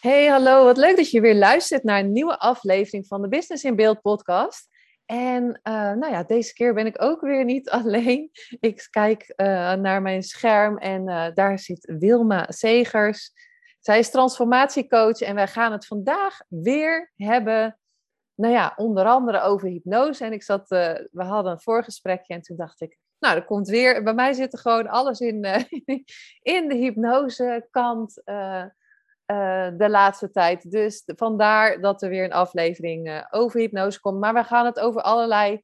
Hey, hallo. Wat leuk dat je weer luistert naar een nieuwe aflevering van de Business in Beeld podcast. En uh, nou ja, deze keer ben ik ook weer niet alleen. Ik kijk uh, naar mijn scherm en uh, daar zit Wilma Segers. Zij is transformatiecoach en wij gaan het vandaag weer hebben, nou ja, onder andere over hypnose. En ik zat, we hadden een voorgesprekje en toen dacht ik, nou, er komt weer, bij mij zit er gewoon alles in, in de hypnose kant. Uh, de laatste tijd. Dus vandaar dat er weer een aflevering uh, over hypnose komt. Maar we gaan het over allerlei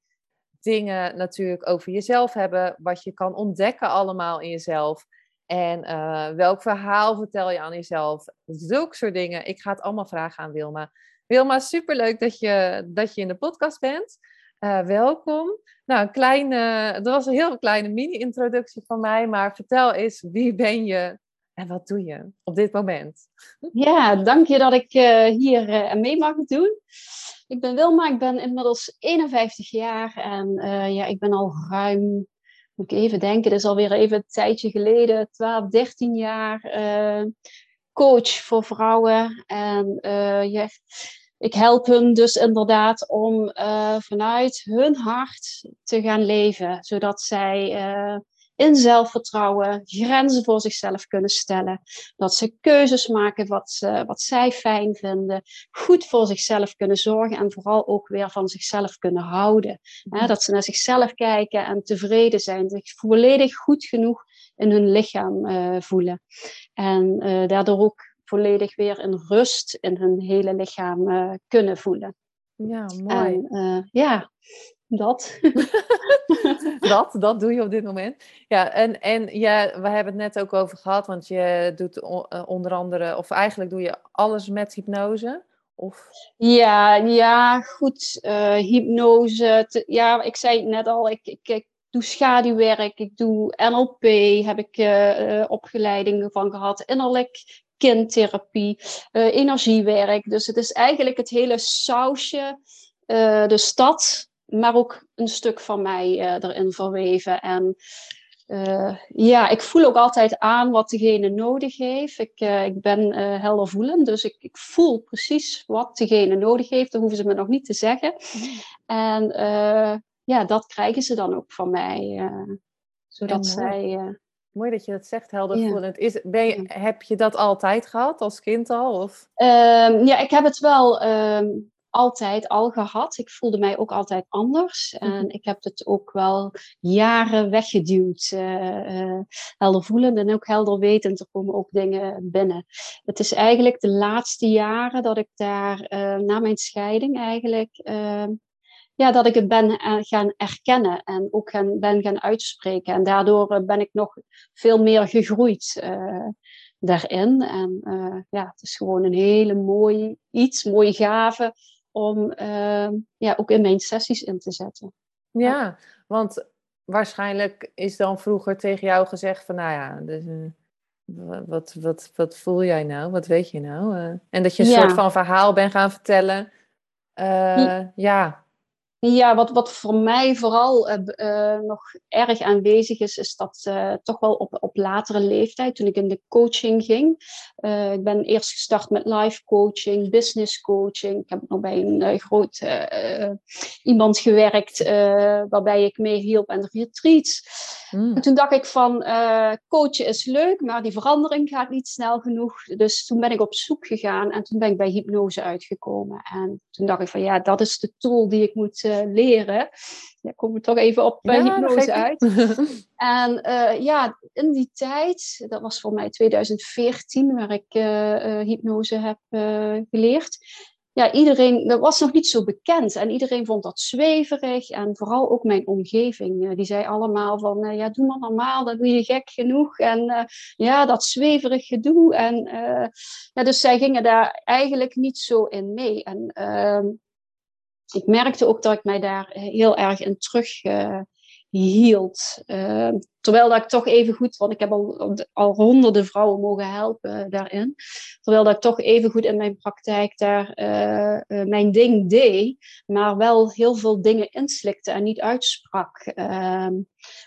dingen natuurlijk over jezelf hebben. Wat je kan ontdekken allemaal in jezelf. En uh, welk verhaal vertel je aan jezelf. Zulke soort dingen. Ik ga het allemaal vragen aan Wilma. Wilma, superleuk dat je, dat je in de podcast bent. welkom. Nou, een kleine, dat was een heel kleine mini-introductie van mij. Maar vertel eens, wie ben je? En wat doe je op dit moment? Ja, dank je dat ik uh, hier uh, mee mag doen. Ik ben Wilma, ik ben inmiddels 51 jaar en uh, ja, ik ben al ruim, moet ik even denken, het is alweer even een tijdje geleden, 12, 13 jaar coach voor vrouwen. En ja, ik help hun dus inderdaad om vanuit hun hart te gaan leven, zodat zij in zelfvertrouwen, grenzen voor zichzelf kunnen stellen. Dat ze keuzes maken wat, ze, wat zij fijn vinden. Goed voor zichzelf kunnen zorgen en vooral ook weer van zichzelf kunnen houden. Mhm. dat ze naar zichzelf kijken en tevreden zijn. Zich volledig goed genoeg in hun lichaam uh, voelen. En uh, daardoor ook volledig weer in rust in hun hele lichaam uh, kunnen voelen. Ja, mooi. En, ja, dat. dat, dat doe je op dit moment. Ja, en, en ja, we hebben het net ook over gehad, want je doet eh, onder andere, of eigenlijk doe je alles met hypnose. Of? Ja, ja, goed. Uh, hypnose. ja, ik zei het net al, ik, ik, ik doe schaduwwerk, ik doe NLP, heb ik uh, opgeleidingen van gehad, innerlijk kindtherapie, energiewerk. Dus het is eigenlijk het hele sausje, de stad maar ook een stuk van mij uh, erin verweven. En uh, ja, ik voel ook altijd aan wat degene nodig heeft. Ik, uh, ik ben heldervoelend, dus ik, ik, voel precies wat degene nodig heeft. Dat hoeven ze me nog niet te zeggen. En ja, dat krijgen ze dan ook van mij. zodat zij... Mooi dat je dat zegt, heldervoelend. Is, ben je, heb je dat altijd gehad, als kind al? Of? Um, ja, ik heb het wel... Um, altijd al gehad. Ik voelde mij ook altijd anders. En mhm. ik heb het ook wel jaren weggeduwd. Uh, uh, helder voelen en ook helder wetend. Er komen ook dingen binnen. Het is eigenlijk de laatste jaren dat ik daar, uh, na mijn scheiding eigenlijk, ja, dat ik het ben gaan erkennen en ook gaan, ben gaan uitspreken. En daardoor ben ik nog veel meer gegroeid daarin. En ja, het is gewoon een hele mooie iets, mooie gave om ehm, ja, ook in mijn sessies in te zetten. Ja, want waarschijnlijk is dan vroeger tegen jou gezegd van, nou ja, dus, uh, wat, wat, wat voel jij nou? Wat weet je nou? Uh, en dat je een soort van verhaal bent gaan vertellen. Uh, ja. Ja, wat, wat voor mij vooral uh, nog erg aanwezig is, is dat uh, toch wel op, op latere leeftijd, toen ik in de coaching ging. Ik ben eerst gestart met life coaching, business coaching. Ik heb nog bij een groot iemand gewerkt waarbij ik mee hielp aan de retreats. Mm. En toen dacht ik van, coachen is leuk, maar die verandering gaat niet snel genoeg. Dus toen ben ik op zoek gegaan en toen ben ik bij hypnose uitgekomen. En toen dacht ik van, ja, dat is de tool die ik moet leren. Ja, kom ik toch even op uh, hypnose uit. en uh, ja, in die tijd, dat was voor mij 2014, waar ik uh, hypnose heb geleerd. ja, iedereen, dat was nog niet zo bekend. En iedereen vond dat zweverig. En vooral ook mijn omgeving. Uh, die zei allemaal van, uh, ja, doe maar normaal, dat doe je gek genoeg. En uh, ja, dat zweverig gedoe. En ja, dus zij gingen daar eigenlijk niet zo in mee. En ehm, ik merkte ook dat ik mij daar heel erg in terug hield. Ehm, terwijl dat ik toch even goed, want ik heb al, al honderden vrouwen mogen helpen daarin. Terwijl dat ik toch even goed in mijn praktijk daar uh, uh, mijn ding deed, maar wel heel veel dingen inslikte en niet uitsprak uh,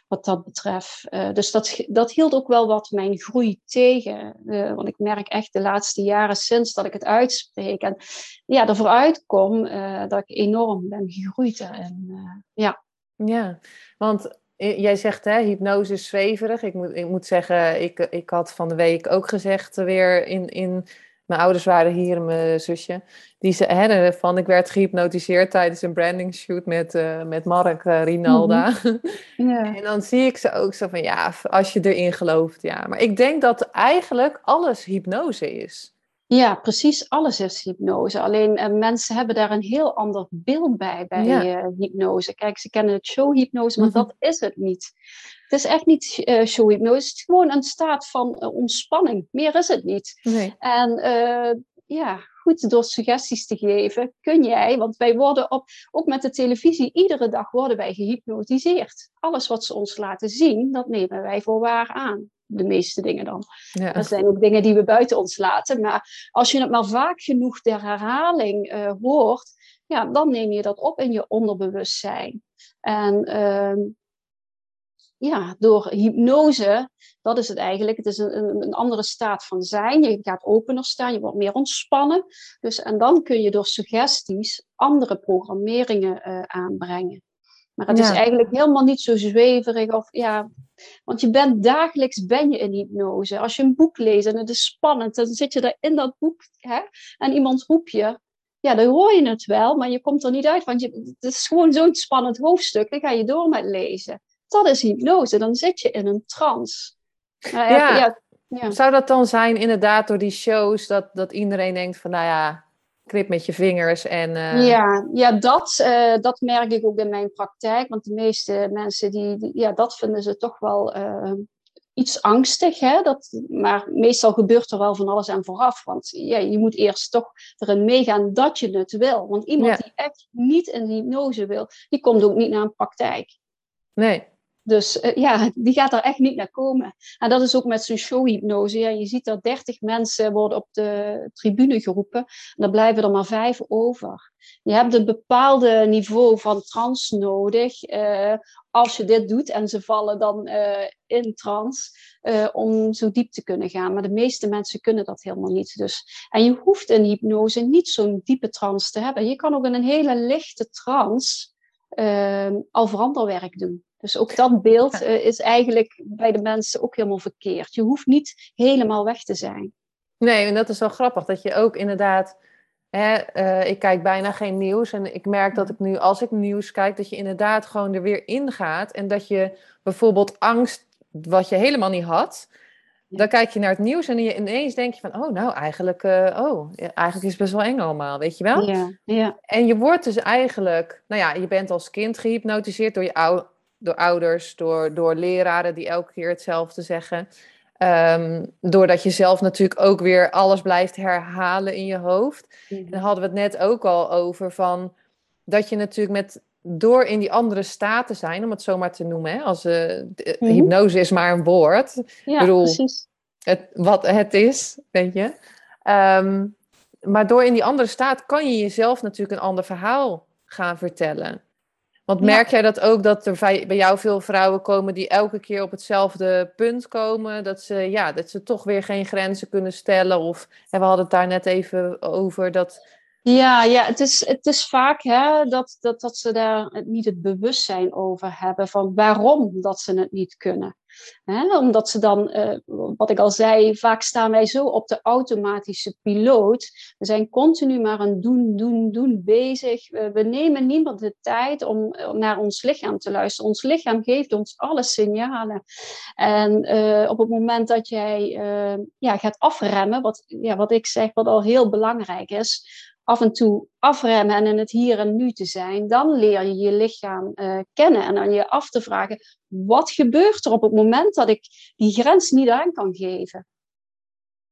wat dat betreft. Uh, dus dat, dat hield ook wel wat mijn groei tegen. want ik merk echt de laatste jaren sinds dat ik het uitspreek en ja, ervoor uitkom dat ik enorm ben gegroeid daarin. ja. Ja, want jij zegt hè, hypnose is zweverig. Ik moet, ik moet zeggen, ik, ik had van de week ook gezegd weer in, in mijn ouders waren hier mijn zusje. Die ze hè, van ik werd gehypnotiseerd tijdens een branding shoot met, uh, met Mark uh, Rinalda. Mm En dan zie ik ze ook zo van ja, als je erin gelooft, ja. Maar ik denk dat eigenlijk alles hypnose is. Ja, precies. Alles is hypnose. Alleen uh, mensen hebben daar een heel ander beeld bij, bij ja. uh, hypnose. Kijk, ze kennen het showhypnose, maar mm -hmm. dat is het niet. Het is echt niet uh, showhypnose. Het is gewoon een staat van ontspanning. Meer is het niet. Nee. En ja, goed, door suggesties te geven, kun jij, want wij worden op, ook met de televisie, iedere dag worden wij gehypnotiseerd. Alles wat ze ons laten zien, dat nemen wij voor waar aan de meeste dingen dan. Ja. Er zijn ook dingen die we buiten ons laten. Maar als je het maar vaak genoeg de herhaling uh, hoort, ja, dan neem je dat op in je onderbewustzijn. En uh, ja, door hypnose, dat is het eigenlijk. Het is een, een, een, andere staat van zijn. Je gaat opener staan, je wordt meer ontspannen. Dus, en dan kun je door suggesties andere programmeringen uh, aanbrengen. Maar het ja. is eigenlijk helemaal niet zo zweverig. Of, ja, want je bent dagelijks ben je in hypnose. Als je een boek leest en het is spannend, dan zit je er in dat boek hè, en iemand roept je. Ja, dan hoor je het wel, maar je komt er niet uit. Want je, het is gewoon zo'n spannend hoofdstuk. Dan ga je door met lezen. Dat is hypnose. Dan zit je in een trance. Nou, ja. ja. Ja. Zou dat dan zijn, inderdaad, door die shows, dat, dat iedereen denkt van, nou ja, knip met je vingers en... Uh... Ja, ja dat, uh, dat merk ik ook in mijn praktijk. Want de meeste mensen, die, die ja, dat vinden ze toch wel uh, iets angstig. Hè? Dat, maar meestal gebeurt er wel van alles aan vooraf. Want ja, je moet eerst toch erin meegaan dat je het wil. Want iemand ja. die echt niet in hypnose wil, die komt ook niet naar een praktijk. Nee, dus uh, ja, die gaat er echt niet naar komen. En dat is ook met zo'n showhypnose. Ja, je ziet dat 30 mensen worden op de tribune geroepen. En dan blijven er maar vijf over. Je hebt een bepaalde niveau van trance nodig. Uh, als je dit doet en ze vallen dan uh, in trance. om zo diep te kunnen gaan. Maar de meeste mensen kunnen dat helemaal niet. Dus, en je hoeft in hypnose niet zo'n diepe trance te hebben. Je kan ook in een hele lichte trance al veranderwerk doen. Dus ook dat beeld uh, is eigenlijk bij de mensen ook helemaal verkeerd. Je hoeft niet helemaal weg te zijn. Nee, en dat is wel grappig dat je ook inderdaad. Hè, uh, ik kijk bijna geen nieuws en ik merk dat ik nu, als ik nieuws kijk, dat je inderdaad gewoon er weer in gaat. En dat je bijvoorbeeld angst, wat je helemaal niet had, dan kijk je naar het nieuws en je ineens denk je van, oh, nou, eigenlijk, uh, oh, eigenlijk is het best wel eng allemaal, weet je wel? Ja, ja. En je wordt dus eigenlijk, nou ja, je bent als kind gehypnotiseerd door je oude door ouders, door, door leraren die elke keer hetzelfde zeggen. Um, doordat je zelf natuurlijk ook weer alles blijft herhalen in je hoofd. Mm Dan hadden we het net ook al over van dat je natuurlijk met door in die andere staat te zijn, om het zo maar te noemen, hè, als uh, mm hypnose is maar een woord. Ja, bedoel, precies. Het, wat het is, weet je. Um, maar door in die andere staat kan je jezelf natuurlijk een ander verhaal gaan vertellen. Want merk jij dat ook dat er bij jou veel vrouwen komen die elke keer op hetzelfde punt komen? Dat ze, ja, dat ze toch weer geen grenzen kunnen stellen? Of we hadden het daar net even over dat. Ja, ja het, is, het is vaak hè, dat, dat, dat ze daar niet het bewustzijn over hebben van waarom dat ze het niet kunnen. Omdat ze dan, uh, wat ik al zei, vaak staan wij zo op de automatische piloot. We zijn continu maar een doen, doen, doen bezig. We, nemen niemand de tijd om naar ons lichaam te luisteren. Ons lichaam geeft ons alle signalen. En uh, op het moment dat jij uh, ja, gaat afremmen, wat, ja, wat ik zeg, wat al heel belangrijk is, af en toe afremmen en in het hier en nu te zijn, dan leer je je lichaam uh, kennen en dan je af te vragen, wat gebeurt er op het moment dat ik die grens niet aan kan geven?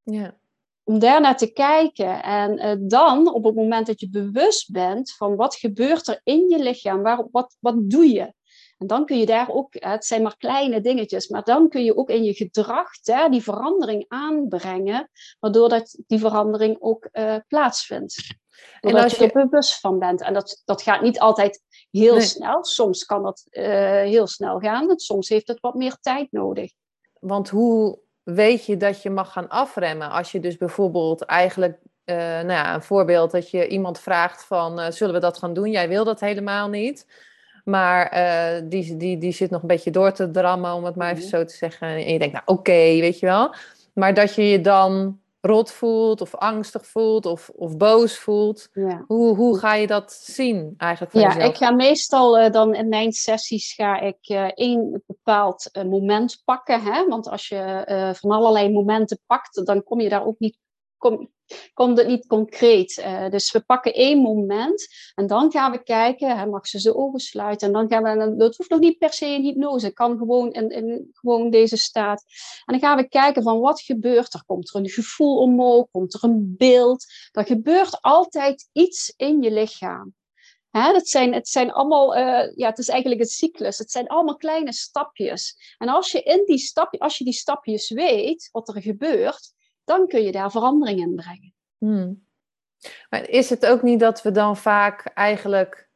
Ja. Om daarnaar te kijken en uh, dan op het moment dat je bewust bent van wat gebeurt er in je lichaam, waar, wat, wat doe je? En dan kun je daar ook, het zijn maar kleine dingetjes, maar dan kun je ook in je gedrag hè, die verandering aanbrengen, waardoor dat die verandering ook uh, plaatsvindt. En als je er bewust van bent. En dat, dat gaat niet altijd heel snel. Soms kan dat uh, heel snel gaan. En soms heeft het wat meer tijd nodig. Want hoe weet je dat je mag gaan afremmen? Als je dus bijvoorbeeld eigenlijk, uh, nou ja, een voorbeeld dat je iemand vraagt van, uh, zullen we dat gaan doen? Jij wil dat helemaal niet. Maar die, die, die zit nog een beetje door te drammen, om het maar even mhm. zo te zeggen. En je denkt, nou oké, okay, weet je wel. Maar dat je je dan rot voelt of angstig voelt of, of boos voelt. Ja. Hoe, hoe ga je dat zien eigenlijk ja, ik ga meestal uh, dan in mijn sessies ga ik uh, één bepaald uh, moment pakken. Hè? Want als je van allerlei momenten pakt, dan kom je daar ook niet kom, komt het niet concreet. Uh, dus we pakken één moment en dan gaan we kijken, hè, mag ze zijn ogen sluiten. En dan gaan we, dat hoeft nog niet per se in hypnose, het kan gewoon in, gewoon deze staat. En dan gaan we kijken van wat gebeurt er. Komt er een gevoel omhoog, komt er een beeld. Er gebeurt altijd iets in je lichaam. Dat zijn, het zijn allemaal, uh, ja, het is eigenlijk een cyclus. Het zijn allemaal kleine stapjes. En als je in die stap, als je die stapjes weet, wat er gebeurt, dan kun je daar verandering in brengen. Hmm. Maar is het ook niet dat we dan vaak eigenlijk.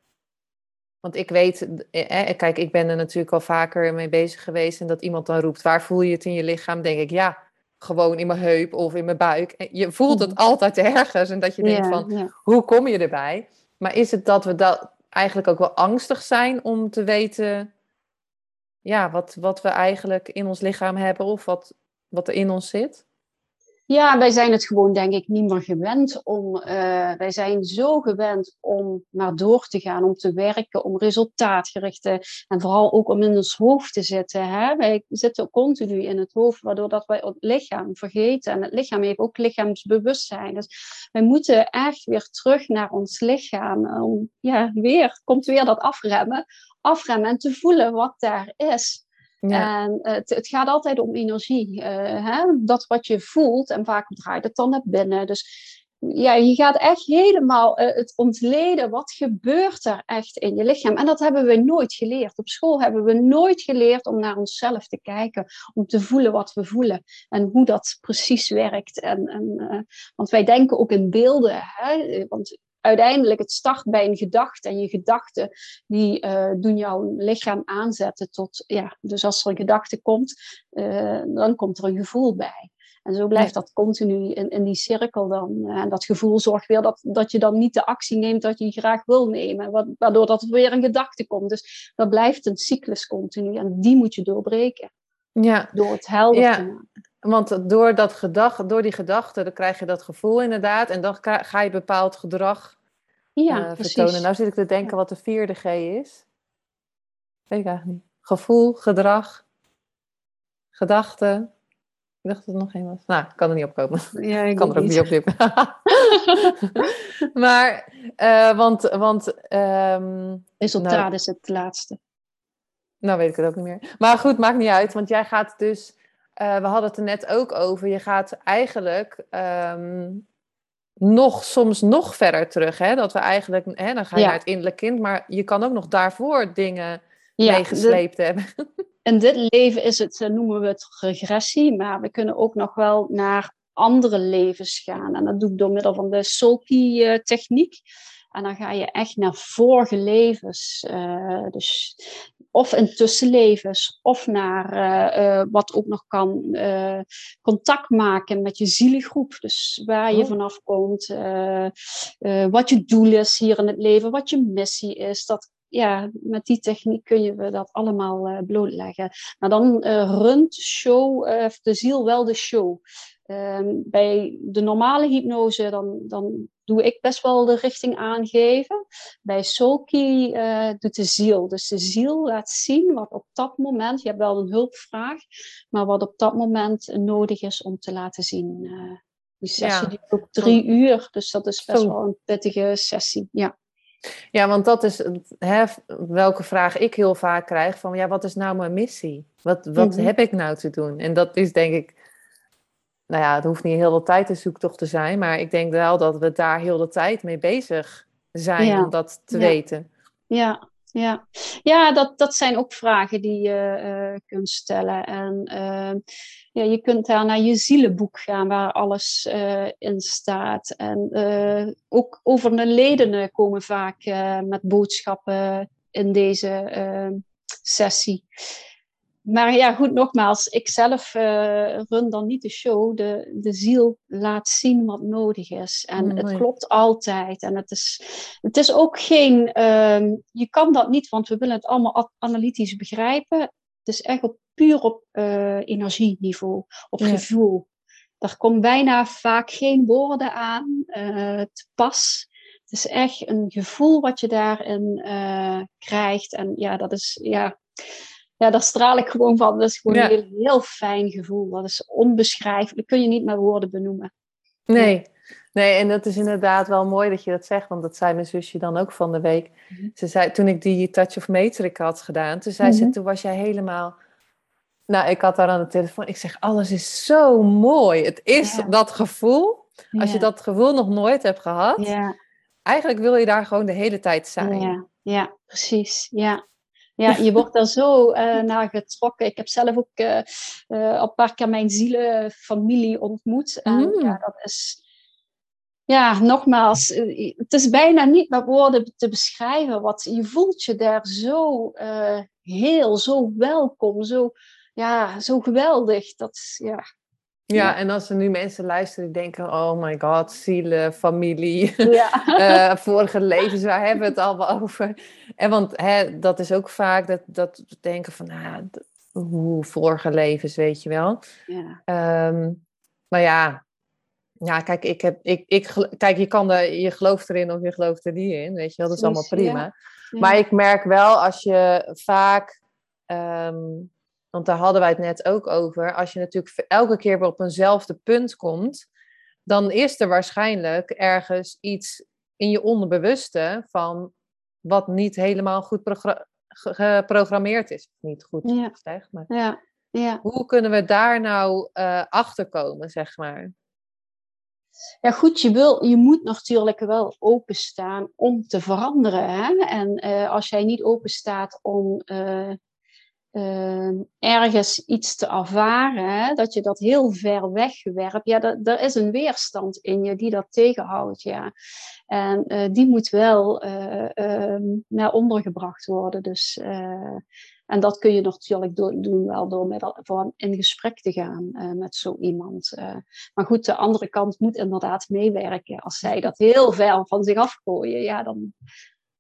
Want ik weet, eh, eh, kijk, ik ben er natuurlijk al vaker mee bezig geweest. En dat iemand dan roept: waar voel je het in je lichaam? Denk ik, ja, gewoon in mijn heup of in mijn buik. Je voelt het hmm. altijd ergens. En dat je denkt: van hoe kom je erbij? Maar is het dat we dat eigenlijk ook wel angstig zijn om te weten. Ja, wat, wat we eigenlijk in ons lichaam hebben of wat, wat er in ons zit? Ja, wij zijn het gewoon denk ik niet meer gewend om, uh, wij zijn zo gewend om maar door te gaan, om te werken, om resultaatgericht te, en vooral ook om in ons hoofd te zitten. Hè? Wij zitten continu in het hoofd, waardoor dat wij het lichaam vergeten. En het lichaam heeft ook lichaamsbewustzijn. Dus wij moeten echt weer terug naar ons lichaam. Om, ja, weer, komt weer dat afremmen, afremmen en te voelen wat daar is. En het, het, gaat altijd om energie. Uh, hè? Dat wat je voelt, en vaak draait het dan naar binnen. Dus ja, je gaat echt helemaal uh, het ontleden. Wat gebeurt er echt in je lichaam? En dat hebben we nooit geleerd. Op school hebben we nooit geleerd om naar onszelf te kijken. Om te voelen wat we voelen. En hoe dat precies werkt. En, en, want wij denken ook in beelden. Hè? Want uiteindelijk het start bij een gedachte. En je gedachten die uh, doen jouw lichaam aanzetten tot, ja, dus als er een gedachte komt, uh, dan komt er een gevoel bij. En zo blijft dat continu in, in die cirkel dan. Eh, en dat gevoel zorgt weer dat, dat je dan niet de actie neemt dat je graag wil nemen. Waardoor dat er weer een gedachte komt. Dus dat blijft een cyclus continu. En die moet je doorbreken. Ja. Door het helder ja. te maken. Want door, dat gedag, door die gedachte, dan krijg je dat gevoel inderdaad. En dan ga je bepaald gedrag ja, uh, vertonen. Nou zit ik te denken wat de vierde G is. Weet ik eigenlijk niet. Gevoel, gedrag, gedachten. Ik dacht dat het nog één was. Nou, ik kan er niet op komen. Ja, ik kan er ook niet, op zitten. maar, uh, want... want um, Resultaat nou, is het laatste. Nou weet ik het ook niet meer. Maar goed, maakt niet uit. Want jij gaat dus... Uh, we hadden het er net ook over. Je gaat eigenlijk... Um, nog, soms nog verder terug. Hè? Dat we eigenlijk, hè, dan ga je naar het innerlijk kind, maar je kan ook nog daarvoor dingen ja, meegesleept hebben. In dit leven is het, eh, noemen we het regressie, maar we kunnen ook nog wel naar andere levens gaan. En dat doe ik door middel van de Solki-techniek. En dan ga je echt naar vorige levens. Uh, dus of in tussenlevens, of naar uh, uh, wat ook nog kan contact maken met je zielegroep. Dus waar je oh. vanaf komt, wat je doel is hier in het leven, wat je missie is. Dat, ja, met die techniek kun je dat allemaal blootleggen. Maar dan runt show, de ziel wel de show. Um, bij de normale hypnose dan, dan doe ik best wel de richting aangeven. Bij Soki uh, doet de ziel. Dus de ziel laat zien wat op dat moment, je hebt wel een hulpvraag, maar wat op dat moment nodig is om te laten zien. Uh, Die sessie duurt ook drie uur, dus dat is best wel een pittige sessie. Ja. Ja, want dat is hè, welke vraag ik heel vaak krijg: van ja, wat is nou mijn missie? Wat, wat mhm. heb ik nou te doen? En dat is denk ik, nou ja, het hoeft niet heel de tijd een zoektocht te zijn, maar ik denk wel dat we daar heel de tijd mee bezig zijn om dat te weten. Ja, ja. ja dat, dat zijn ook vragen die je uh, kunt stellen. En uh, ja, je kunt daar naar je zielenboek gaan, waar alles uh, in staat. En ook over de leden komen vaak met boodschappen in deze sessie maar ja, goed, nogmaals, ik zelf uh, run dan niet de show. De, de ziel laat zien wat nodig is. En het klopt altijd. En het is, het is ook geen. Uh, je kan dat niet, want we willen het allemaal analytisch begrijpen. Het is echt op, puur op uh, energieniveau, op gevoel. Daar komt bijna vaak geen woorden aan uh, te pas. Het is echt een gevoel wat je daarin krijgt. En ja, dat is. Ja, ja, daar straal ik gewoon van. Dat is gewoon een heel, heel fijn gevoel. Dat is onbeschrijfelijk. Dat kun je niet met woorden benoemen. Nee. Nee, en dat is inderdaad wel mooi dat je dat zegt, want dat zei mijn zusje dan ook van de week. Mhm. Ze zei, toen ik die Touch of Matrix had gedaan, toen zei ze, mhm. toen was jij helemaal... Nou, ik had daar aan de telefoon, ik zeg, alles is zo mooi. Het is dat gevoel, als je dat gevoel nog nooit hebt gehad, ja. eigenlijk wil je daar gewoon de hele tijd zijn. Ja, ja precies, ja. Ja, je wordt daar zo uh, naar getrokken. Ik heb zelf ook uh, uh, een paar keer mijn zielenfamilie ontmoet. En mm. ja, dat is... Ja, nogmaals, het is bijna niet met woorden te beschrijven. Wat, je voelt je daar zo heel, zo welkom, zo, ja, zo geweldig. Dat, ja, ja, en als er nu mensen luisteren die denken, oh my god, zielen, familie, ja. uh, vorige levens, waar hebben we het allemaal over? En want hè, dat is ook vaak dat, dat we denken van, nou, hoe vorige levens, weet je wel. Ja. Ehm, maar ja, ja, kijk, ik heb, ik, ik, kijk, je kan er, je gelooft erin of je gelooft er niet in, weet je wel, dat is allemaal prima. Maar ik merk wel als je vaak ehm, want daar hadden wij het net ook over. Als je natuurlijk elke keer weer op eenzelfde punt komt, dan is er waarschijnlijk ergens iets in je onderbewuste van wat niet helemaal goed geprogrammeerd is. Niet goed ja. zeg maar. Ja. Ja. Hoe kunnen we daar nou uh, achter komen, zeg maar? Ja, goed, je, wil, je moet natuurlijk wel openstaan om te veranderen. Hè? En uh, als jij niet openstaat om uh, uh, ergens iets te ervaren, dat je dat heel ver wegwerpt, ja, er is een weerstand in je die dat tegenhoudt, ja. En uh, die moet wel uh, naar ondergebracht worden. Dus, eh, en dat kun je natuurlijk doen wel door met, voor in gesprek te gaan met zo iemand. maar goed, de andere kant moet inderdaad meewerken. Als zij dat heel ver van zich afgooien, ja, dan,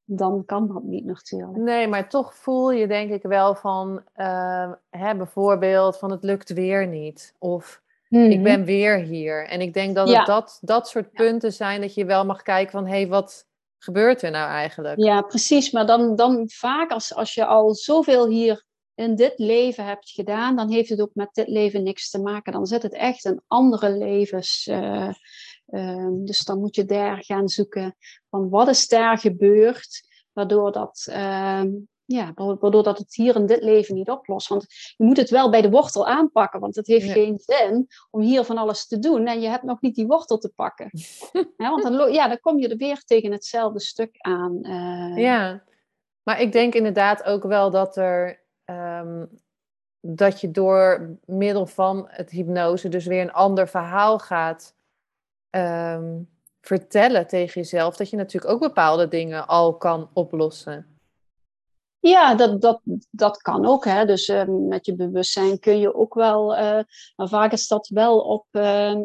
dan kan dat niet natuurlijk. Nee, maar toch voel je denk ik wel van, uh, hè, bijvoorbeeld van het lukt weer niet. Of ik mhm. ben weer hier. En ik denk dat het dat, dat soort punten zijn dat je wel mag kijken van, hé, hey, wat gebeurt er nou eigenlijk? Ja, precies. Maar dan, dan vaak als, als je al zoveel hier in dit leven hebt gedaan, dan heeft het ook met dit leven niks te maken. Dan zit het echt een andere levens... Uh, Ehm, dus dan moet je daar gaan zoeken van wat is daar gebeurd, waardoor dat, ehm, ja, waardoor dat het hier in dit leven niet oplost. Want je moet het wel bij de wortel aanpakken, want het heeft geen zin om hier van alles te doen en je hebt nog niet die wortel te pakken. ja, want dan, ja, dan kom je er weer tegen hetzelfde stuk aan. Uh... Ja, maar ik denk inderdaad ook wel dat er. Ehm, dat je door middel van het hypnose dus weer een ander verhaal gaat Ehm, vertellen tegen jezelf dat je natuurlijk ook bepaalde dingen al kan oplossen. Ja, dat, dat, dat kan ook. Hè. Dus ehm, met je bewustzijn kun je ook wel, uh, maar vaak is dat wel op, uh,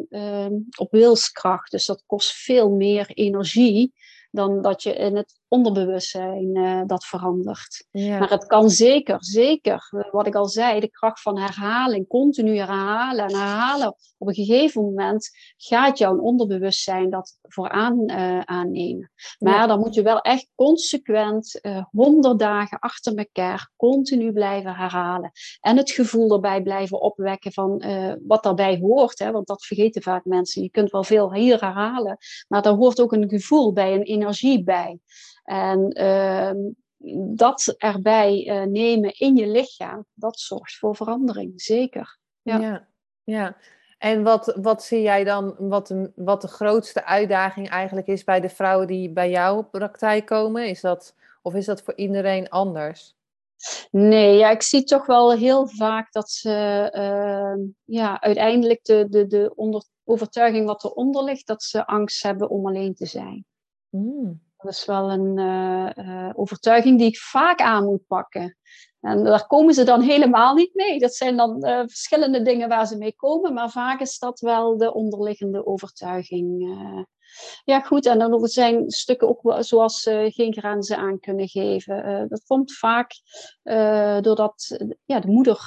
op wilskracht. Dus dat kost veel meer energie dan dat je in het onderbewustzijn uh, dat verandert. Ja. Maar het kan zeker, zeker, wat ik al zei, de kracht van herhaling, continu herhalen en herhalen. Op een gegeven moment gaat jouw onderbewustzijn dat vooraan uh, aannemen. Maar dan moet je wel echt consequent honderd dagen achter elkaar continu blijven herhalen. En het gevoel erbij blijven opwekken van wat daarbij hoort. Hè? Want dat vergeten vaak mensen. Je kunt wel veel hier herhalen, maar daar hoort ook een gevoel bij, een energie bij. En uh, dat erbij uh, nemen in je lichaam, dat zorgt voor verandering, zeker. Ja, ja. ja. En wat, wat zie jij dan, wat de, wat de grootste uitdaging eigenlijk is bij de vrouwen die bij jou op praktijk komen? Is dat, of is dat voor iedereen anders? Nee, ja, ik zie toch wel heel vaak dat ze uh, ja, uiteindelijk de, de, de onder, overtuiging wat eronder ligt, dat ze angst hebben om alleen te zijn. Mm. Dat is wel een uh, overtuiging die ik vaak aan moet pakken. En daar komen ze dan helemaal niet mee. Dat zijn dan uh, verschillende dingen waar ze mee komen, maar vaak is dat wel de onderliggende overtuiging. Ja, goed. En dan zijn stukken ook zoals geen grenzen aan kunnen geven. dat komt vaak doordat ja, de moeder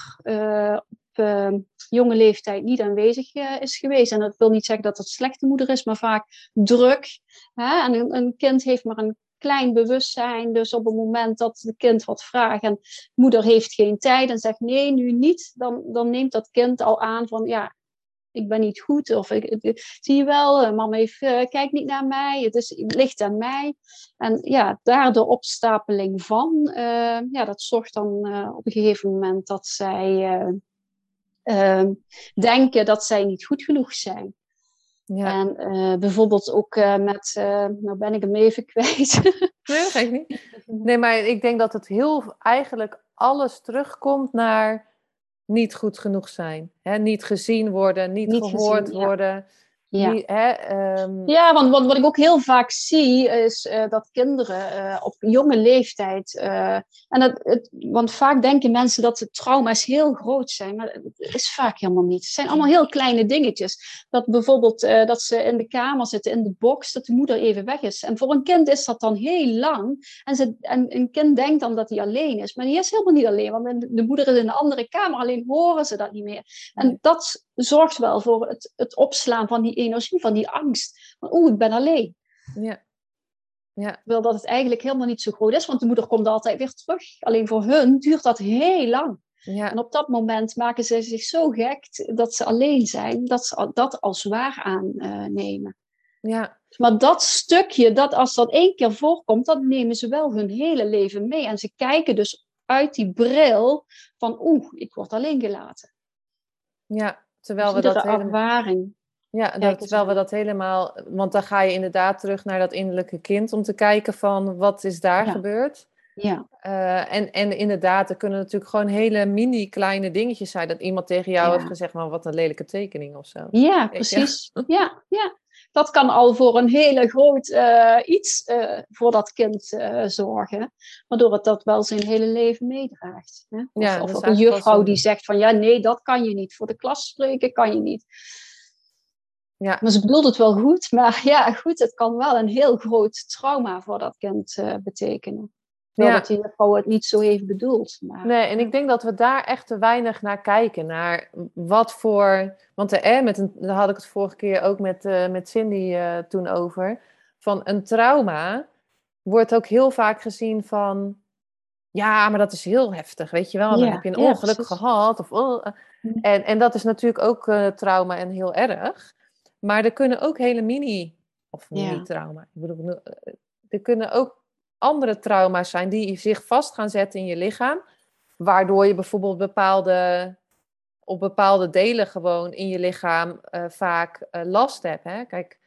op jonge leeftijd niet aanwezig is geweest. En dat wil niet zeggen dat het slechte moeder is, maar vaak druk. Hè? En een, een kind heeft maar een klein bewustzijn. Dus op het moment dat het kind wat vraagt en moeder heeft geen tijd en zegt nee, nu niet, dan, dan neemt dat kind al aan van ja, ik ben niet goed. Of ik, zie je wel, eh, mama heeft, uh, kijkt niet naar mij, het, is, ligt aan mij. En ja, daar de opstapeling van, ja, dat zorgt dan op een gegeven moment dat zij denken dat zij niet goed genoeg zijn. Ja. En uh, bijvoorbeeld ook uh, met, uh, nou ben ik hem even kwijt. nee, dat geeft niet. Nee, maar ik denk dat het heel, eigenlijk alles terugkomt naar niet goed genoeg zijn. Hè? Niet gezien worden, niet, niet gehoord gezien, worden. Ja, hè, ehm, ja want wat, wat ik ook heel vaak zie is uh, dat kinderen uh, op jonge leeftijd. Uh, en dat, het, want vaak denken mensen dat de trauma's heel groot zijn, maar het is vaak helemaal niet. Het zijn allemaal heel kleine dingetjes. Dat bijvoorbeeld dat ze in de kamer zitten, in de box, dat de moeder even weg is. En voor een kind is dat dan heel lang. En, ze, en een kind denkt dan dat hij alleen is, maar die is helemaal niet alleen, want de moeder is in een andere kamer, alleen horen ze dat niet meer. En dat zorgt wel voor het, het opslaan van die energie, van die angst. Van, oeh, ik ben alleen. Ja. Ja. Terwijl dat het eigenlijk helemaal niet zo groot is, want de moeder komt altijd weer terug. Alleen voor hun duurt dat heel lang. Ja. En op dat moment maken ze zich zo gek dat ze alleen zijn, dat ze dat als waar aannemen. ja. Maar dat stukje, dat als dat één keer voorkomt, dat nemen ze wel hun hele leven mee. En ze kijken dus uit die bril van, oeh, ik word alleen gelaten. Ja, terwijl we dat ervaring. Ja, dat, terwijl we dat helemaal, want dan ga je inderdaad terug naar dat innerlijke kind om te kijken van wat is daar gebeurd. Ja. Uh, en, en inderdaad, er kunnen natuurlijk gewoon hele mini kleine dingetjes zijn dat iemand tegen jou heeft gezegd, maar wat een lelijke tekening of zo. Ja, precies. Ja, ja. Dat kan al voor een hele groot uh, iets uh, voor dat kind zorgen, waardoor het dat wel zijn hele leven meedraagt. Hè? Of, ja, of een juffrouw die zegt van ja, nee, dat kan je niet. Voor de klas spreken kan je niet. Ja. Maar ze bedoelt het wel goed, maar ja, goed, het kan wel een heel groot trauma voor dat kind betekenen. Terwijl ja. dat die juffrouw het niet zo heeft bedoeld. Maar... Nee, en ik denk dat we daar echt te weinig naar kijken. Naar wat voor. Want eh, met een, daar had ik het vorige keer ook met, uh, met Cindy uh, toen over. Van een trauma wordt ook heel vaak gezien van. Ja, maar dat is heel heftig, weet je wel. Dan heb je een ongeluk gehad. Of, oh, en, en dat is natuurlijk ook trauma en heel erg. Maar er kunnen ook hele mini, of mini-trauma, ik bedoel, eh, er kunnen ook andere trauma's zijn die zich vast gaan zetten in je lichaam, waardoor je bijvoorbeeld bepaalde, op bepaalde delen gewoon in je lichaam uh, vaak uh, last hebt. Hè? Kijk,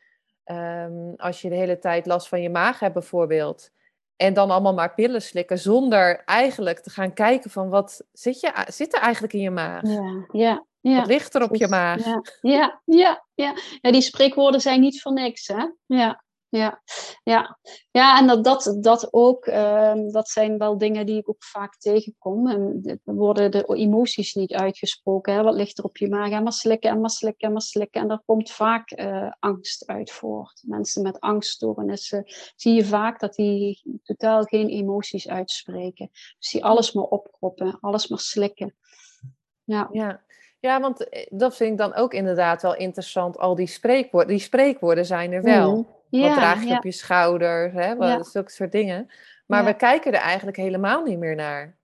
um, als je de hele tijd last van je maag hebt bijvoorbeeld, en dan allemaal maar pillen slikken zonder eigenlijk te gaan kijken van wat zit, je, zit er eigenlijk in je maag? Ja, ja. Ja, Wat ligt er op je maag? Ja, ja, ja, ja. ja, die spreekwoorden zijn niet voor niks, hè? Ja. Ja, ja. ja en dat, dat, dat ook, ehm, dat zijn wel dingen die ik ook vaak tegenkom. En worden de emoties niet uitgesproken. Hè? Wat ligt er op je maag? En maar slikken, en maar slikken, en maar slikken. En daar komt vaak uh, angst uit voort. Mensen met angststoornissen zie je vaak dat die totaal geen emoties uitspreken. Dus die alles maar opkroppen, alles maar slikken. Ja. ja. Ja, want eh, dat vind ik dan ook inderdaad wel interessant. Al die spreekwoorden, die spreekwoorden zijn er wel. Mm. Ja, Wat draag je op je schouders, hè? Wat, zulke soort dingen. Maar we kijken er eigenlijk helemaal niet meer naar.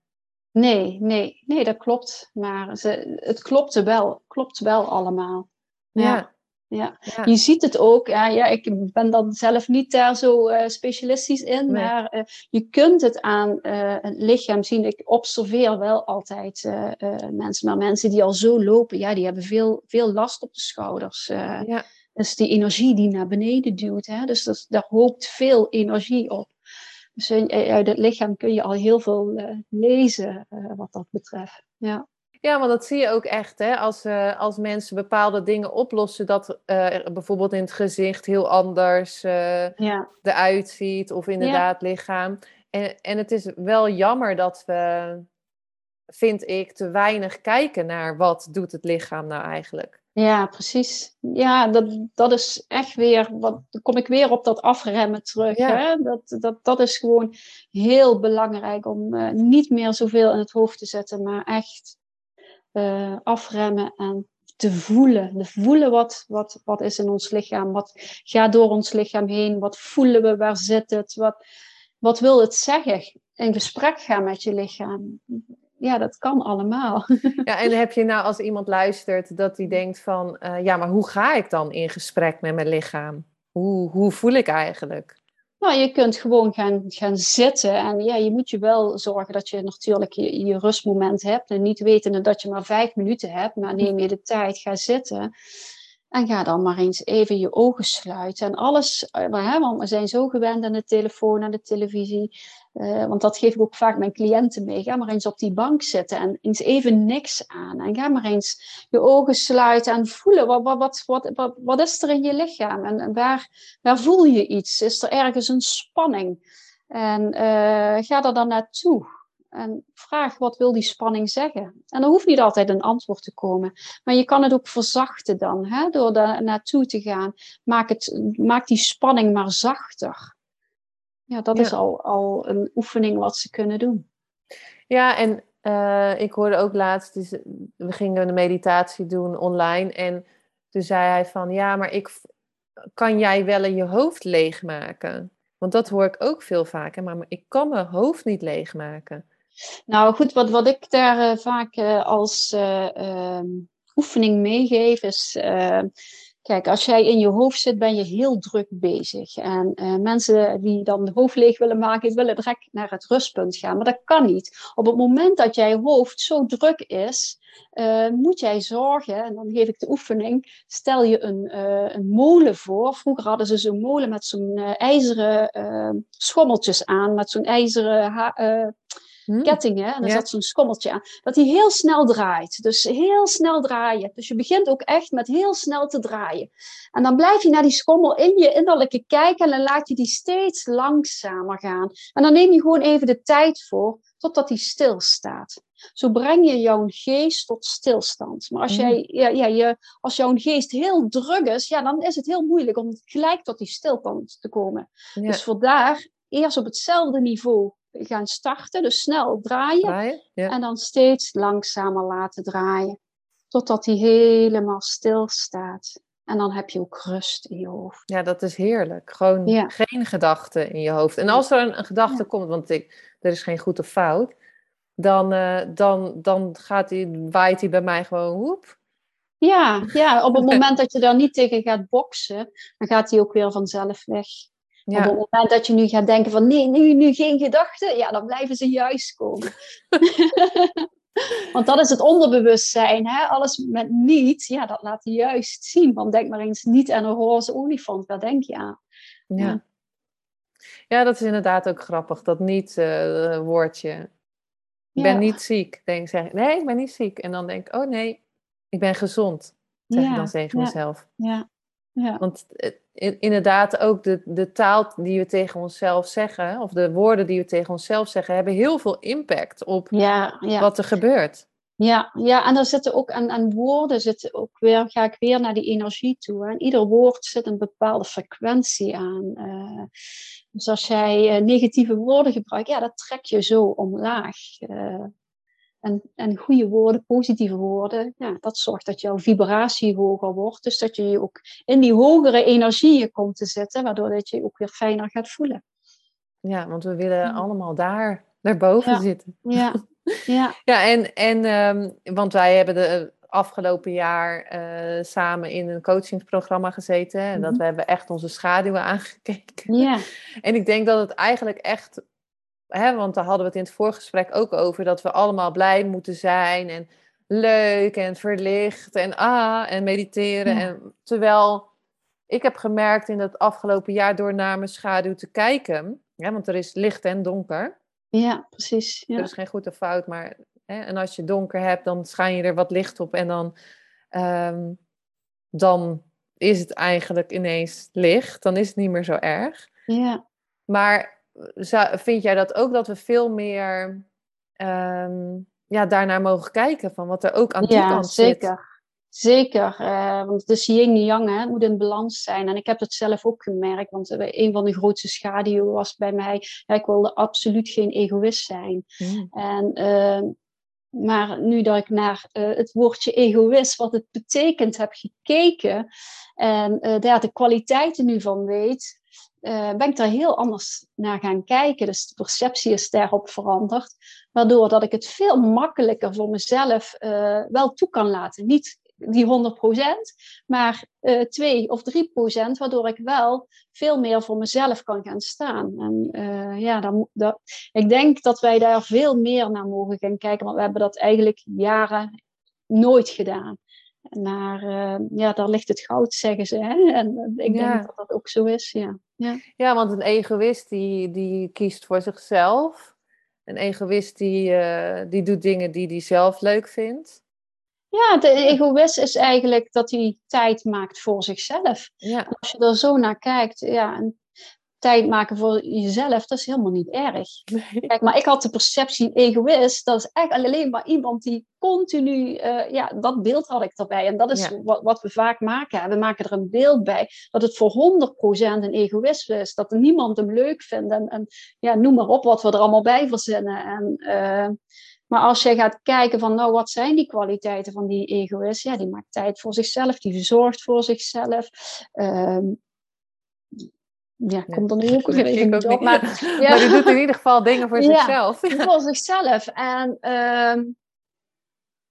Nee, nee, nee, dat klopt. Maar ze, het klopte wel, klopt wel allemaal. Ja. Ja. je ziet het ook. Ja, ja, ik ben dan zelf niet daar zo uh, specialistisch in, maar uh, je kunt het aan uh, het lichaam zien. Ik observeer wel altijd mensen, maar mensen die al zo lopen, ja, die hebben veel, veel last op de schouders. ja. Dat is die energie die naar beneden duwt. Hè? Dus dat, daar hoopt veel energie op. Dus uit het lichaam kun je al heel veel uh, lezen uh, wat dat betreft. Ja. Ja, want dat zie je ook echt, hè? Als, uh, als mensen bepaalde dingen oplossen, dat bijvoorbeeld in het gezicht heel anders ja. eruit ziet, of inderdaad ja. lichaam. En, en het is wel jammer dat we, vind ik, te weinig kijken naar wat doet het lichaam nou eigenlijk. Ja, precies. Ja, dat, dat is echt weer, wat, dan kom ik weer op dat afremmen terug. Hè? Dat, dat, dat is gewoon heel belangrijk om uh, niet meer zoveel in het hoofd te zetten, maar echt uh, afremmen en te voelen. Te voelen wat, wat, wat is in ons lichaam, wat gaat door ons lichaam heen, wat voelen we, waar zit het, wat, wat wil het zeggen? In gesprek gaan met je lichaam ja, dat kan allemaal. Ja, en heb je nou als iemand luistert dat die denkt van, uh, ja, maar hoe ga ik dan in gesprek met mijn lichaam? Hoe, hoe voel ik eigenlijk? Nou, je kunt gewoon gaan, gaan zitten en ja, je moet je wel zorgen dat je natuurlijk je, je rustmoment hebt en niet wetende dat je maar vijf minuten hebt, maar neem je de tijd, ga zitten. En ga dan maar eens even je ogen sluiten. En alles, eh, hè, want we zijn zo gewend aan de telefoon, aan de televisie. Uh, want dat geef ik ook vaak mijn cliënten mee. Ga maar eens op die bank zitten en eens even niks aan. En ga maar eens je ogen sluiten en voelen. Wat, wat, wat, wat, wat is er in je lichaam? En, waar, waar voel je iets? Is er ergens een spanning? En uh, ga er dan naartoe. En vraag wat wil die spanning zeggen. En er hoeft niet altijd een antwoord te komen. Maar je kan het ook verzachten dan. Hè? Door daar naartoe te gaan. Maak, het, maak die spanning maar zachter. Ja, dat is al, al een oefening wat ze kunnen doen. Ja, en uh, ik hoorde ook laatst, dus we gingen een meditatie doen online. En toen zei hij van, ja, maar ik, kan jij wel in je hoofd leegmaken? Want dat hoor ik ook veel vaker, maar ik kan mijn hoofd niet leegmaken. Nou goed, wat, wat ik daar uh, vaak uh, als uh, oefening meegeef is Kijk, als jij in je hoofd zit, ben je heel druk bezig. En uh, mensen die dan de hoofd leeg willen maken, willen direct naar het rustpunt gaan. Maar dat kan niet. Op het moment dat jij hoofd zo druk is, uh, moet jij zorgen, en dan geef ik de oefening, stel je een, uh, een molen voor. Vroeger hadden ze zo'n molen met zo'n ijzeren schommeltjes aan, met zo'n ijzeren hmm. kettingen. En er zat zo'n schommeltje aan. Dat die heel snel draait. Dus heel snel draaien. Dus je begint ook echt met heel snel te draaien. En dan blijf je naar die schommel in je innerlijke kijken. En dan laat je die steeds langzamer gaan. En dan neem je gewoon even de tijd voor totdat die stilstaat. Zo breng je jouw geest tot stilstand. Maar als, hmm. jij, ja, ja, je, als jouw geest heel druk is, ja, dan is het heel moeilijk om gelijk tot die stilstand te komen. Dus vandaar eerst op hetzelfde niveau gaan starten, dus snel draaien. En dan steeds langzamer laten draaien. Totdat hij helemaal stil staat. En dan heb je ook rust in je hoofd. Ja, dat is heerlijk. Gewoon geen gedachten in je hoofd. En als er een, gedachte komt, want ik, er is geen goed of fout, dan, uh, dan, dan gaat die, waait hij bij mij gewoon hoep. Ja, ja, op het moment dat je daar niet tegen gaat boksen, dan gaat hij ook weer vanzelf weg. Ja. Op het moment dat je nu gaat denken van nee, nu, nu geen gedachten, ja, dan blijven ze juist komen. Want dat is het onderbewustzijn. Hè? Alles met niet, ja, dat laat je juist zien. Want denk maar eens niet aan een roze olifant. Waar denk je aan? Ja, ja. dat is inderdaad ook grappig. Dat niet-woordje. Uh, ik ben niet ziek. Denk, zeg, nee, ik ben niet ziek. En dan denk ik, oh nee, ik ben gezond. Zeg ik dan tegen mezelf. Ja. Ja. Want inderdaad ook de, de taal die we tegen onszelf zeggen, of de woorden die we tegen onszelf zeggen, hebben heel veel impact op ja, ja. wat er gebeurt. Ja, ja, en er zitten ook aan, aan woorden zitten ook weer, ga ik weer naar die energie toe. En ieder woord zit een bepaalde frequentie aan. Uh, dus als jij uh, negatieve woorden gebruikt, ja, dat trek je zo omlaag. Uh, en, en goede woorden, positieve woorden, ja, dat zorgt dat jouw vibratie hoger wordt. Dus dat je je ook in die hogere energieën komt te zitten, waardoor dat je je ook weer fijner gaat voelen. Ja, want we willen allemaal daar naar boven ja. zitten. Ja, ja. ja en, en um, want wij hebben de afgelopen jaar uh, samen in een coachingsprogramma gezeten. En dat Mhm. we hebben echt onze schaduwen aangekeken. Ja, En ik denk dat het eigenlijk echt, hè, want daar hadden we het in het voorgesprek ook over, dat we allemaal blij moeten zijn en leuk en verlicht en ah en mediteren. Ja. En, terwijl ik heb gemerkt in het afgelopen jaar door naar mijn schaduw te kijken, hè, want er is licht en donker. ja precies. Er Ja. is geen goed of fout, maar hè, en als je donker hebt, dan schijn je er wat licht op en dan, ehm, dan is het eigenlijk ineens licht. Dan is het niet meer zo erg. Ja. Maar zou- vind jij dat ook dat we veel meer ehm, ja, daarnaar mogen kijken van wat er ook aan die Ja, kant zit? zeker. Zeker, eh, want het is yin en yang, hè. het moet in balans zijn. En ik heb het zelf ook gemerkt, want eh, een van de grootste schaduwen was bij mij, ja, ik wilde absoluut geen egoïst zijn. Mm. En, eh, maar nu dat ik naar eh, het woordje egoïst, wat het betekent, heb gekeken en daar de kwaliteiten nu van weet, eh, ben ik daar heel anders naar gaan kijken. Dus de perceptie is daarop veranderd, waardoor dat ik het veel makkelijker voor mezelf eh, wel toe kan laten. Niet die 100%, maar eh 2 of 3%, waardoor ik wel veel meer voor mezelf kan gaan staan. En ja, dan, dat, ik denk dat wij daar veel meer naar mogen gaan kijken, want we hebben dat eigenlijk jaren nooit gedaan. Maar ja, daar ligt het goud, zeggen ze. Hè? En ik Ja. denk dat dat ook zo is, ja. Ja. Ja, want een egoïst die, die kiest voor zichzelf. Een egoïst die, eh, die doet dingen die hij zelf leuk vindt. Ja, de egoïst is eigenlijk dat hij tijd maakt voor zichzelf. Ja, Als je er zo naar kijkt, ja, en tijd maken voor jezelf, dat is helemaal niet erg. Kijk, maar ik had de perceptie egoïst, dat is eigenlijk alleen maar iemand die continu, eh, ja, dat beeld had ik erbij. En dat is Ja. wat, wat we vaak maken. We maken er een beeld bij dat het voor 100% een egoïst is, dat niemand hem leuk vindt. En, en ja, noem maar op wat we er allemaal bij verzinnen. En, eh, maar als je gaat kijken van, nou, wat zijn die kwaliteiten van die egoïst? Ja, die maakt tijd voor zichzelf, die zorgt voor zichzelf. Ehm, ja, komt er nu ook weer ik even ook niet op. niet. Maar, ja. Maar die doet in ieder geval dingen voor zichzelf. voor zichzelf. En ehm,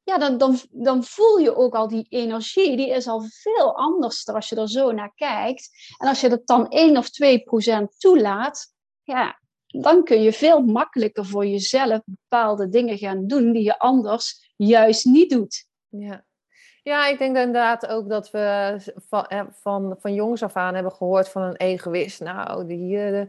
ja, dan, dan, dan voel je ook al die energie. Die is al veel anders dan als je er zo naar kijkt. En als je dat dan 1 of 2 procent toelaat, ja, dan kun je veel makkelijker voor jezelf bepaalde dingen gaan doen die je anders juist niet doet. Ja. Ja, ik denk inderdaad ook dat we van, eh, van, van jongs af aan hebben gehoord van een egoïst. Nou, die eh,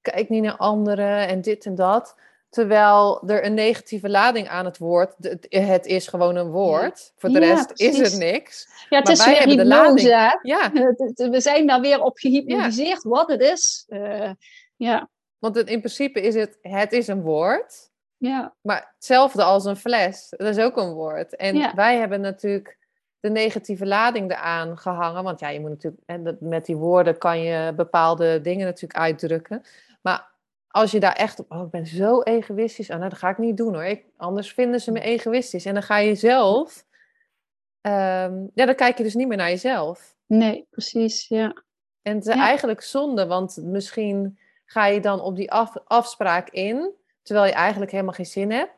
kijkt niet naar anderen en dit en dat. Terwijl er een negatieve lading aan het woord. Het, het is gewoon een woord. Voor de Ja, rest is het niks. Ja, het Maar is wij weer hebben de hè. Ja, We zijn daar weer op gehypnotiseerd wat het is. Eh, ja, want in principe is het, het is een woord. ja, Maar hetzelfde als een fles, dat is ook een woord. En Ja. wij hebben natuurlijk de negatieve lading eraan gehangen. Want ja, je moet natuurlijk, dat- met die woorden kan je bepaalde dingen natuurlijk uitdrukken. Maar als je daar echt op, oh, ik ben zo egoïstisch. Oh, nou, dat ga ik niet doen hoor. Ik, anders vinden ze me egoïstisch. En dan ga je zelf, ehm, ja, dan kijk je dus niet meer naar jezelf. nee, precies. Ja. En het is Ja. eigenlijk zonde, want misschien ga je dan op die af- afspraak in, terwijl je eigenlijk helemaal geen zin hebt.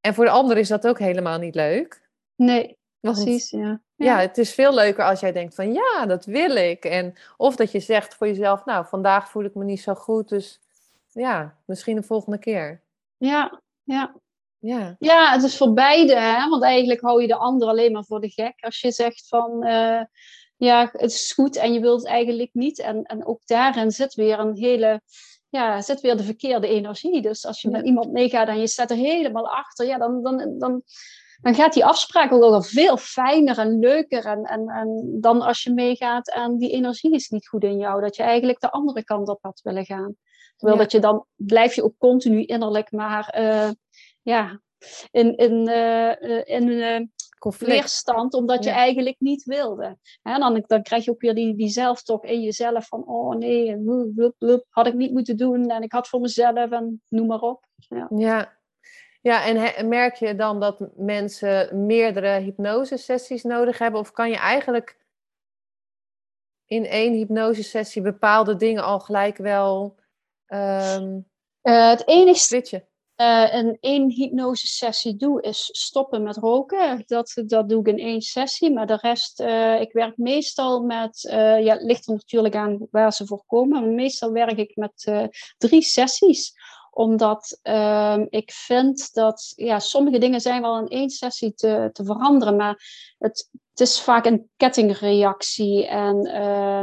En voor de ander is dat ook helemaal niet leuk. Nee, precies. Ja. Ja, het is veel leuker als jij denkt van ja, dat wil ik. En, of dat je zegt voor jezelf, nou, vandaag voel ik me niet zo goed, dus ja, misschien de volgende keer. Ja, ja. Ja, ja, het is voor beide, hè? want eigenlijk hou je de ander alleen maar voor de gek. Als je zegt van, eh, ja, het is goed en je wilt het eigenlijk niet. En, en ook daarin zit weer een hele, ja, zit weer de verkeerde energie. Dus als je met iemand meegaat en je staat er helemaal achter, ja, dan, dan, dan dan gaat die afspraak ook al veel fijner en leuker. En, en, en dan als je meegaat en die energie is niet goed in jou. Dat je eigenlijk de andere kant op had willen gaan. Terwijl dat je dan blijf je ook continu innerlijk maar uh, ja, in, in, uh, in uh, weerstand, omdat je eigenlijk niet wilde. En dan, dan krijg je ook weer die, die zelftok in jezelf van, oh nee, had ik niet moeten doen en ik had voor mezelf en noem maar op. Ja, ja. Ja en merk je dan dat mensen meerdere hypnosesessies nodig hebben? Of kan je eigenlijk in één hypnosesessie bepaalde dingen al gelijk wel um, uh, het enige uh, in één hypnosesessie doe, is stoppen met roken. Dat, dat doe ik in één sessie. Maar de rest, uh, ik werk meestal met, ja, het ligt er natuurlijk aan waar ze voor komen. Maar meestal werk ik met drie sessies omdat uh, ik vind dat ja, sommige dingen zijn wel in één sessie te, te veranderen. Maar het, het is vaak een kettingreactie. En uh,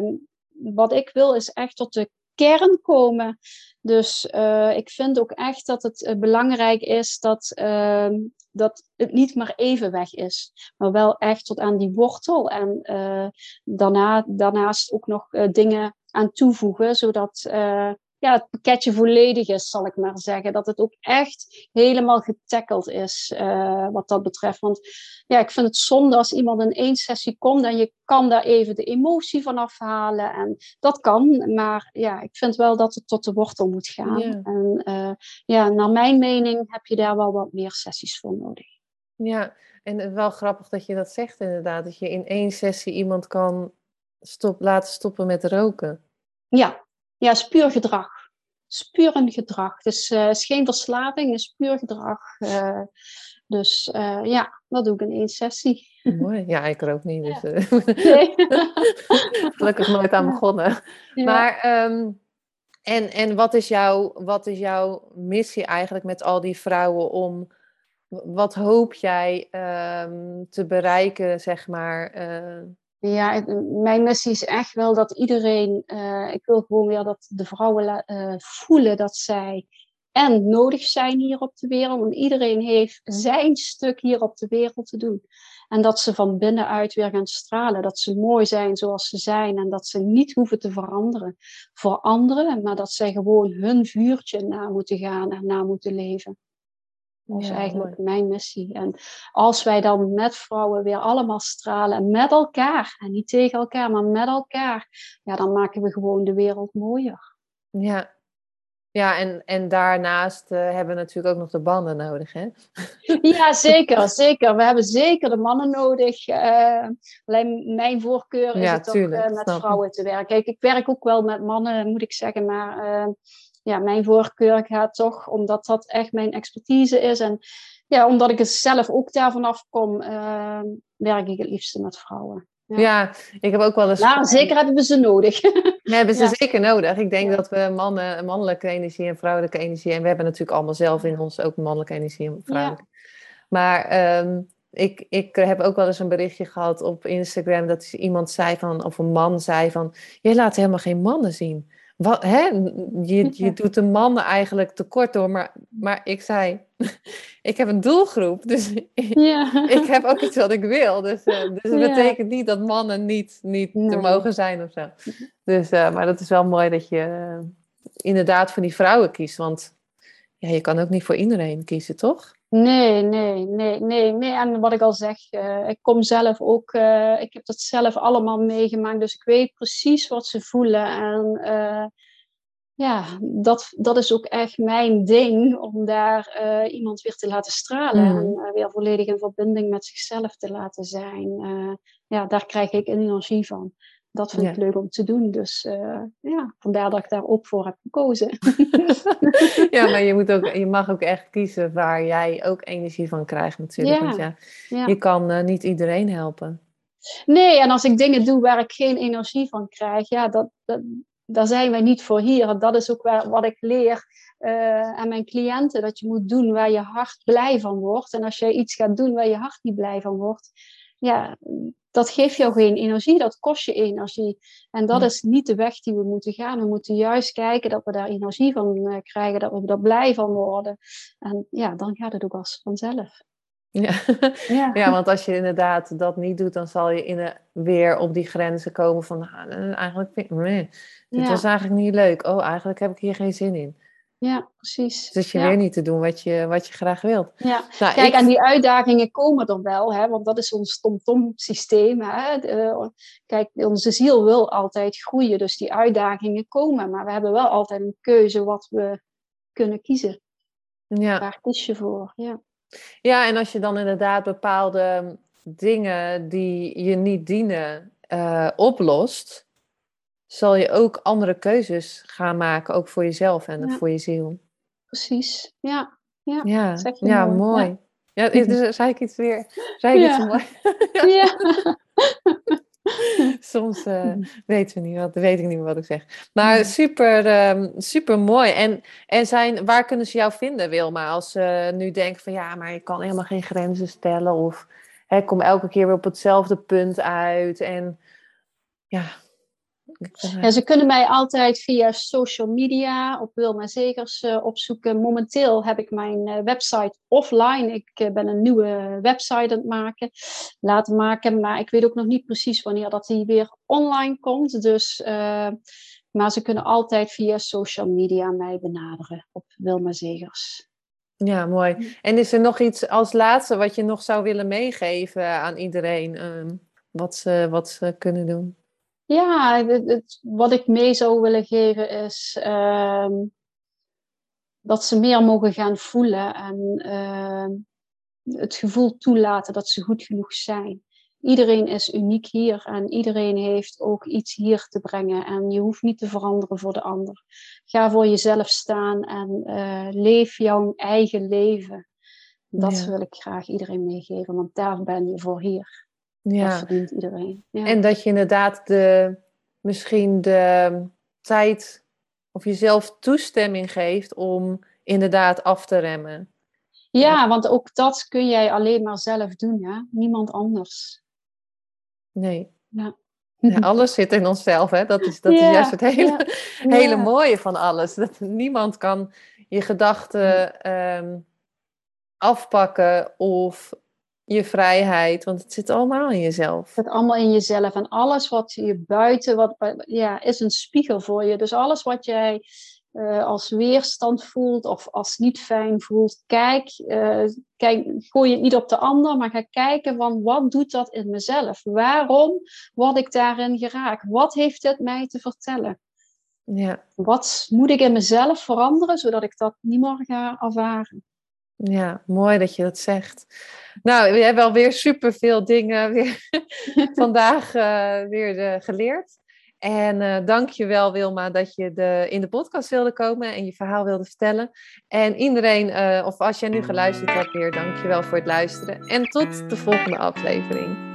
wat ik wil is echt tot de kern komen. Dus uh, ik vind ook echt dat het uh, belangrijk is dat, uh, dat het niet maar even weg is, maar wel echt tot aan die wortel. En eh, daarna, daarnaast ook nog dingen aan toevoegen, zodat ja, het pakketje volledig is, zal ik maar zeggen. Dat het ook echt helemaal getackeld is uh, wat dat betreft. Want ja, ik vind het zonde als iemand in één sessie komt en je kan daar even de emotie van afhalen. En dat kan, maar ja, ik vind wel dat het tot de wortel moet gaan. En uh, ja, naar mijn mening heb je daar wel wat meer sessies voor nodig. Ja, en wel grappig dat je dat zegt inderdaad. Dat je in één sessie iemand kan stop, laten stoppen met roken. Ja, ja, is puur gedrag. is puur een gedrag. Dus uh, is geen verslaving, is puur gedrag. Uh, dus uh, ja, dat doe ik in één sessie. Mooi. Ja, ik er ook niet. Dus, ja. nee. Gelukkig nooit aan begonnen. Ja. Maar, um, en, en wat, is jouw, wat is jouw missie eigenlijk met al die vrouwen om... Wat hoop jij um, te bereiken, zeg maar... Ja, mijn missie is echt wel dat iedereen, uh, ik wil gewoon weer dat de vrouwen uh, voelen dat zij en nodig zijn hier op de wereld. Want iedereen heeft zijn stuk hier op de wereld te doen. En dat ze van binnenuit weer gaan stralen. Dat ze mooi zijn zoals ze zijn. En dat ze niet hoeven te veranderen voor anderen. Maar dat zij gewoon hun vuurtje na moeten gaan en na moeten leven. Dat is eigenlijk mijn missie. En als wij dan met vrouwen weer allemaal stralen, met elkaar, en niet tegen elkaar, maar met elkaar, ja, dan maken we gewoon de wereld mooier. Ja, ja en, en daarnaast uh, hebben we natuurlijk ook nog de banden nodig, hè? Ja, zeker, zeker. We hebben zeker de mannen nodig. Uh, alleen mijn voorkeur is ja, het tuurlijk, ook uh, met vrouwen te werken. Kijk, ik werk ook wel met mannen, moet ik zeggen, maar ja, mijn voorkeur gaat toch, omdat dat echt mijn expertise is. En ja, omdat ik het zelf ook daarvan afkom, uh, werk ik het liefste met vrouwen. Ja. ja. ik heb ook wel eens. Nou, zeker hebben we ze nodig. We hebben ze zeker nodig. Ik denk dat we mannen, mannelijke energie en vrouwelijke energie. En we hebben natuurlijk allemaal zelf in ons ook mannelijke energie en vrouwelijke. Maar um, ik, ik heb ook wel eens een berichtje gehad op Instagram. Dat iemand zei van, of een man zei van. Je laat helemaal geen mannen zien. Wat, hè? Je, je doet de mannen eigenlijk tekort door, maar, maar ik zei, ik heb een doelgroep, dus ja. ik heb ook iets wat ik wil. Dus, uh, dus dat betekent niet dat mannen niet, niet te mogen zijn of zo. Dus, uh, maar dat is wel mooi dat je uh, inderdaad voor die vrouwen kiest, want ja, je kan ook niet voor iedereen kiezen, toch? Nee, nee, nee, nee, nee. En wat ik al zeg, uh, ik kom zelf ook, uh, ik heb dat zelf allemaal meegemaakt, dus ik weet precies wat ze voelen. En uh, ja, dat, dat is ook echt mijn ding, om daar iemand weer te laten stralen mm. en weer volledig in verbinding met zichzelf te laten zijn. ja, daar krijg ik energie van dat vind ik leuk om te doen. Dus uh, ja, vandaar dat ik daar ook voor heb gekozen. ja, maar je, moet ook, je mag ook echt kiezen waar jij ook energie van krijgt natuurlijk. Ja. Want ja, je kan uh, niet iedereen helpen. Nee, en als ik dingen doe waar ik geen energie van krijg, ja, dat, dat, daar zijn wij niet voor hier. Dat is ook waar, wat ik leer uh, aan mijn cliënten. Dat je moet doen waar je hart blij van wordt. En als jij iets gaat doen waar je hart niet blij van wordt, ja, dat geeft jou geen energie, dat kost je energie. En dat is niet de weg die we moeten gaan. We moeten juist kijken dat we daar energie van uh, krijgen, dat we er blij van worden. En ja, dan gaat het ook als vanzelf. Ja. Ja. ja, want als je inderdaad dat niet doet, dan zal je in de, weer op die grenzen komen van ah, eigenlijk vind nee, dit was eigenlijk niet leuk. Oh, eigenlijk heb ik hier geen zin in. Ja, precies. Dus je weer niet te doen wat je, wat je graag wilt. Ja, nou, kijk, en die uitdagingen komen er wel, hè, want dat is ons tom-tom systeem. Hè. kijk, onze ziel wil altijd groeien, dus die uitdagingen komen. Maar we hebben wel altijd een keuze wat we kunnen kiezen. Ja. Waar kies je voor? Ja. ja, en als je dan inderdaad bepaalde dingen die je niet dienen uh, oplost, zal je ook andere keuzes gaan maken, ook voor jezelf en voor je ziel. Precies, ja. Ja, ja, ja mooi. Ja, dus zei ik iets weer. Zei ik iets mooi? ja. Soms uh, weten we niet wat, weet ik niet meer wat ik zeg. Maar super, um, super mooi. En, en zijn, waar kunnen ze jou vinden, Wilma? Als ze nu denken van ja, maar je kan helemaal geen grenzen stellen. Of hè, kom elke keer weer op hetzelfde punt uit. En ja, ja, ze kunnen mij altijd via social media op Wilma Zegers uh, opzoeken. Momenteel heb ik mijn uh, website offline. Ik uh, ben een nieuwe website aan het maken, laten maken. Maar ik weet ook nog niet precies wanneer dat die weer online komt. Dus, maar ze kunnen altijd via social media mij benaderen op Wilma Zegers. Ja, mooi. En is er nog iets als laatste wat je nog zou willen meegeven aan iedereen? Ehm, wat, ze, wat ze kunnen doen? Ja, het, wat ik mee zou willen geven is ehm, dat ze meer mogen gaan voelen en ehm, het gevoel toelaten dat ze goed genoeg zijn. Iedereen is uniek hier en iedereen heeft ook iets hier te brengen. En je hoeft niet te veranderen voor de ander. Ga voor jezelf staan en uh, leef jouw eigen leven. Dat wil ik graag iedereen meegeven, want daar ben je voor hier. Ja. Dat verdient iedereen. Ja. En dat je inderdaad de, misschien de tijd of jezelf toestemming geeft om inderdaad af te remmen. Ja, want ook dat kun jij alleen maar zelf doen, hè? niemand anders. Nee. Ja. Ja, alles zit in onszelf, hè? Dat is, dat is juist het hele, hele mooie van alles. Dat niemand kan je gedachten ehm, afpakken of je vrijheid, want het zit allemaal in jezelf. Het zit allemaal in jezelf. En alles wat je buiten, wat, ja, is een spiegel voor je. Dus alles wat jij uh, als weerstand voelt of als niet fijn voelt, kijk, uh, kijk, gooi het niet op de ander, maar ga kijken van wat doet dat in mezelf? Waarom word ik daarin geraakt? Wat heeft het mij te vertellen? Ja. Wat moet ik in mezelf veranderen, zodat ik dat niet meer ga ervaren? Ja, mooi dat je dat zegt. Nou, we hebben alweer superveel dingen weer vandaag uh, weer uh, geleerd. En uh, dank je wel, Wilma, dat je de, in de podcast wilde komen en je verhaal wilde vertellen. En iedereen, of als jij nu geluisterd hebt weer, dank je wel voor het luisteren. En tot de volgende aflevering.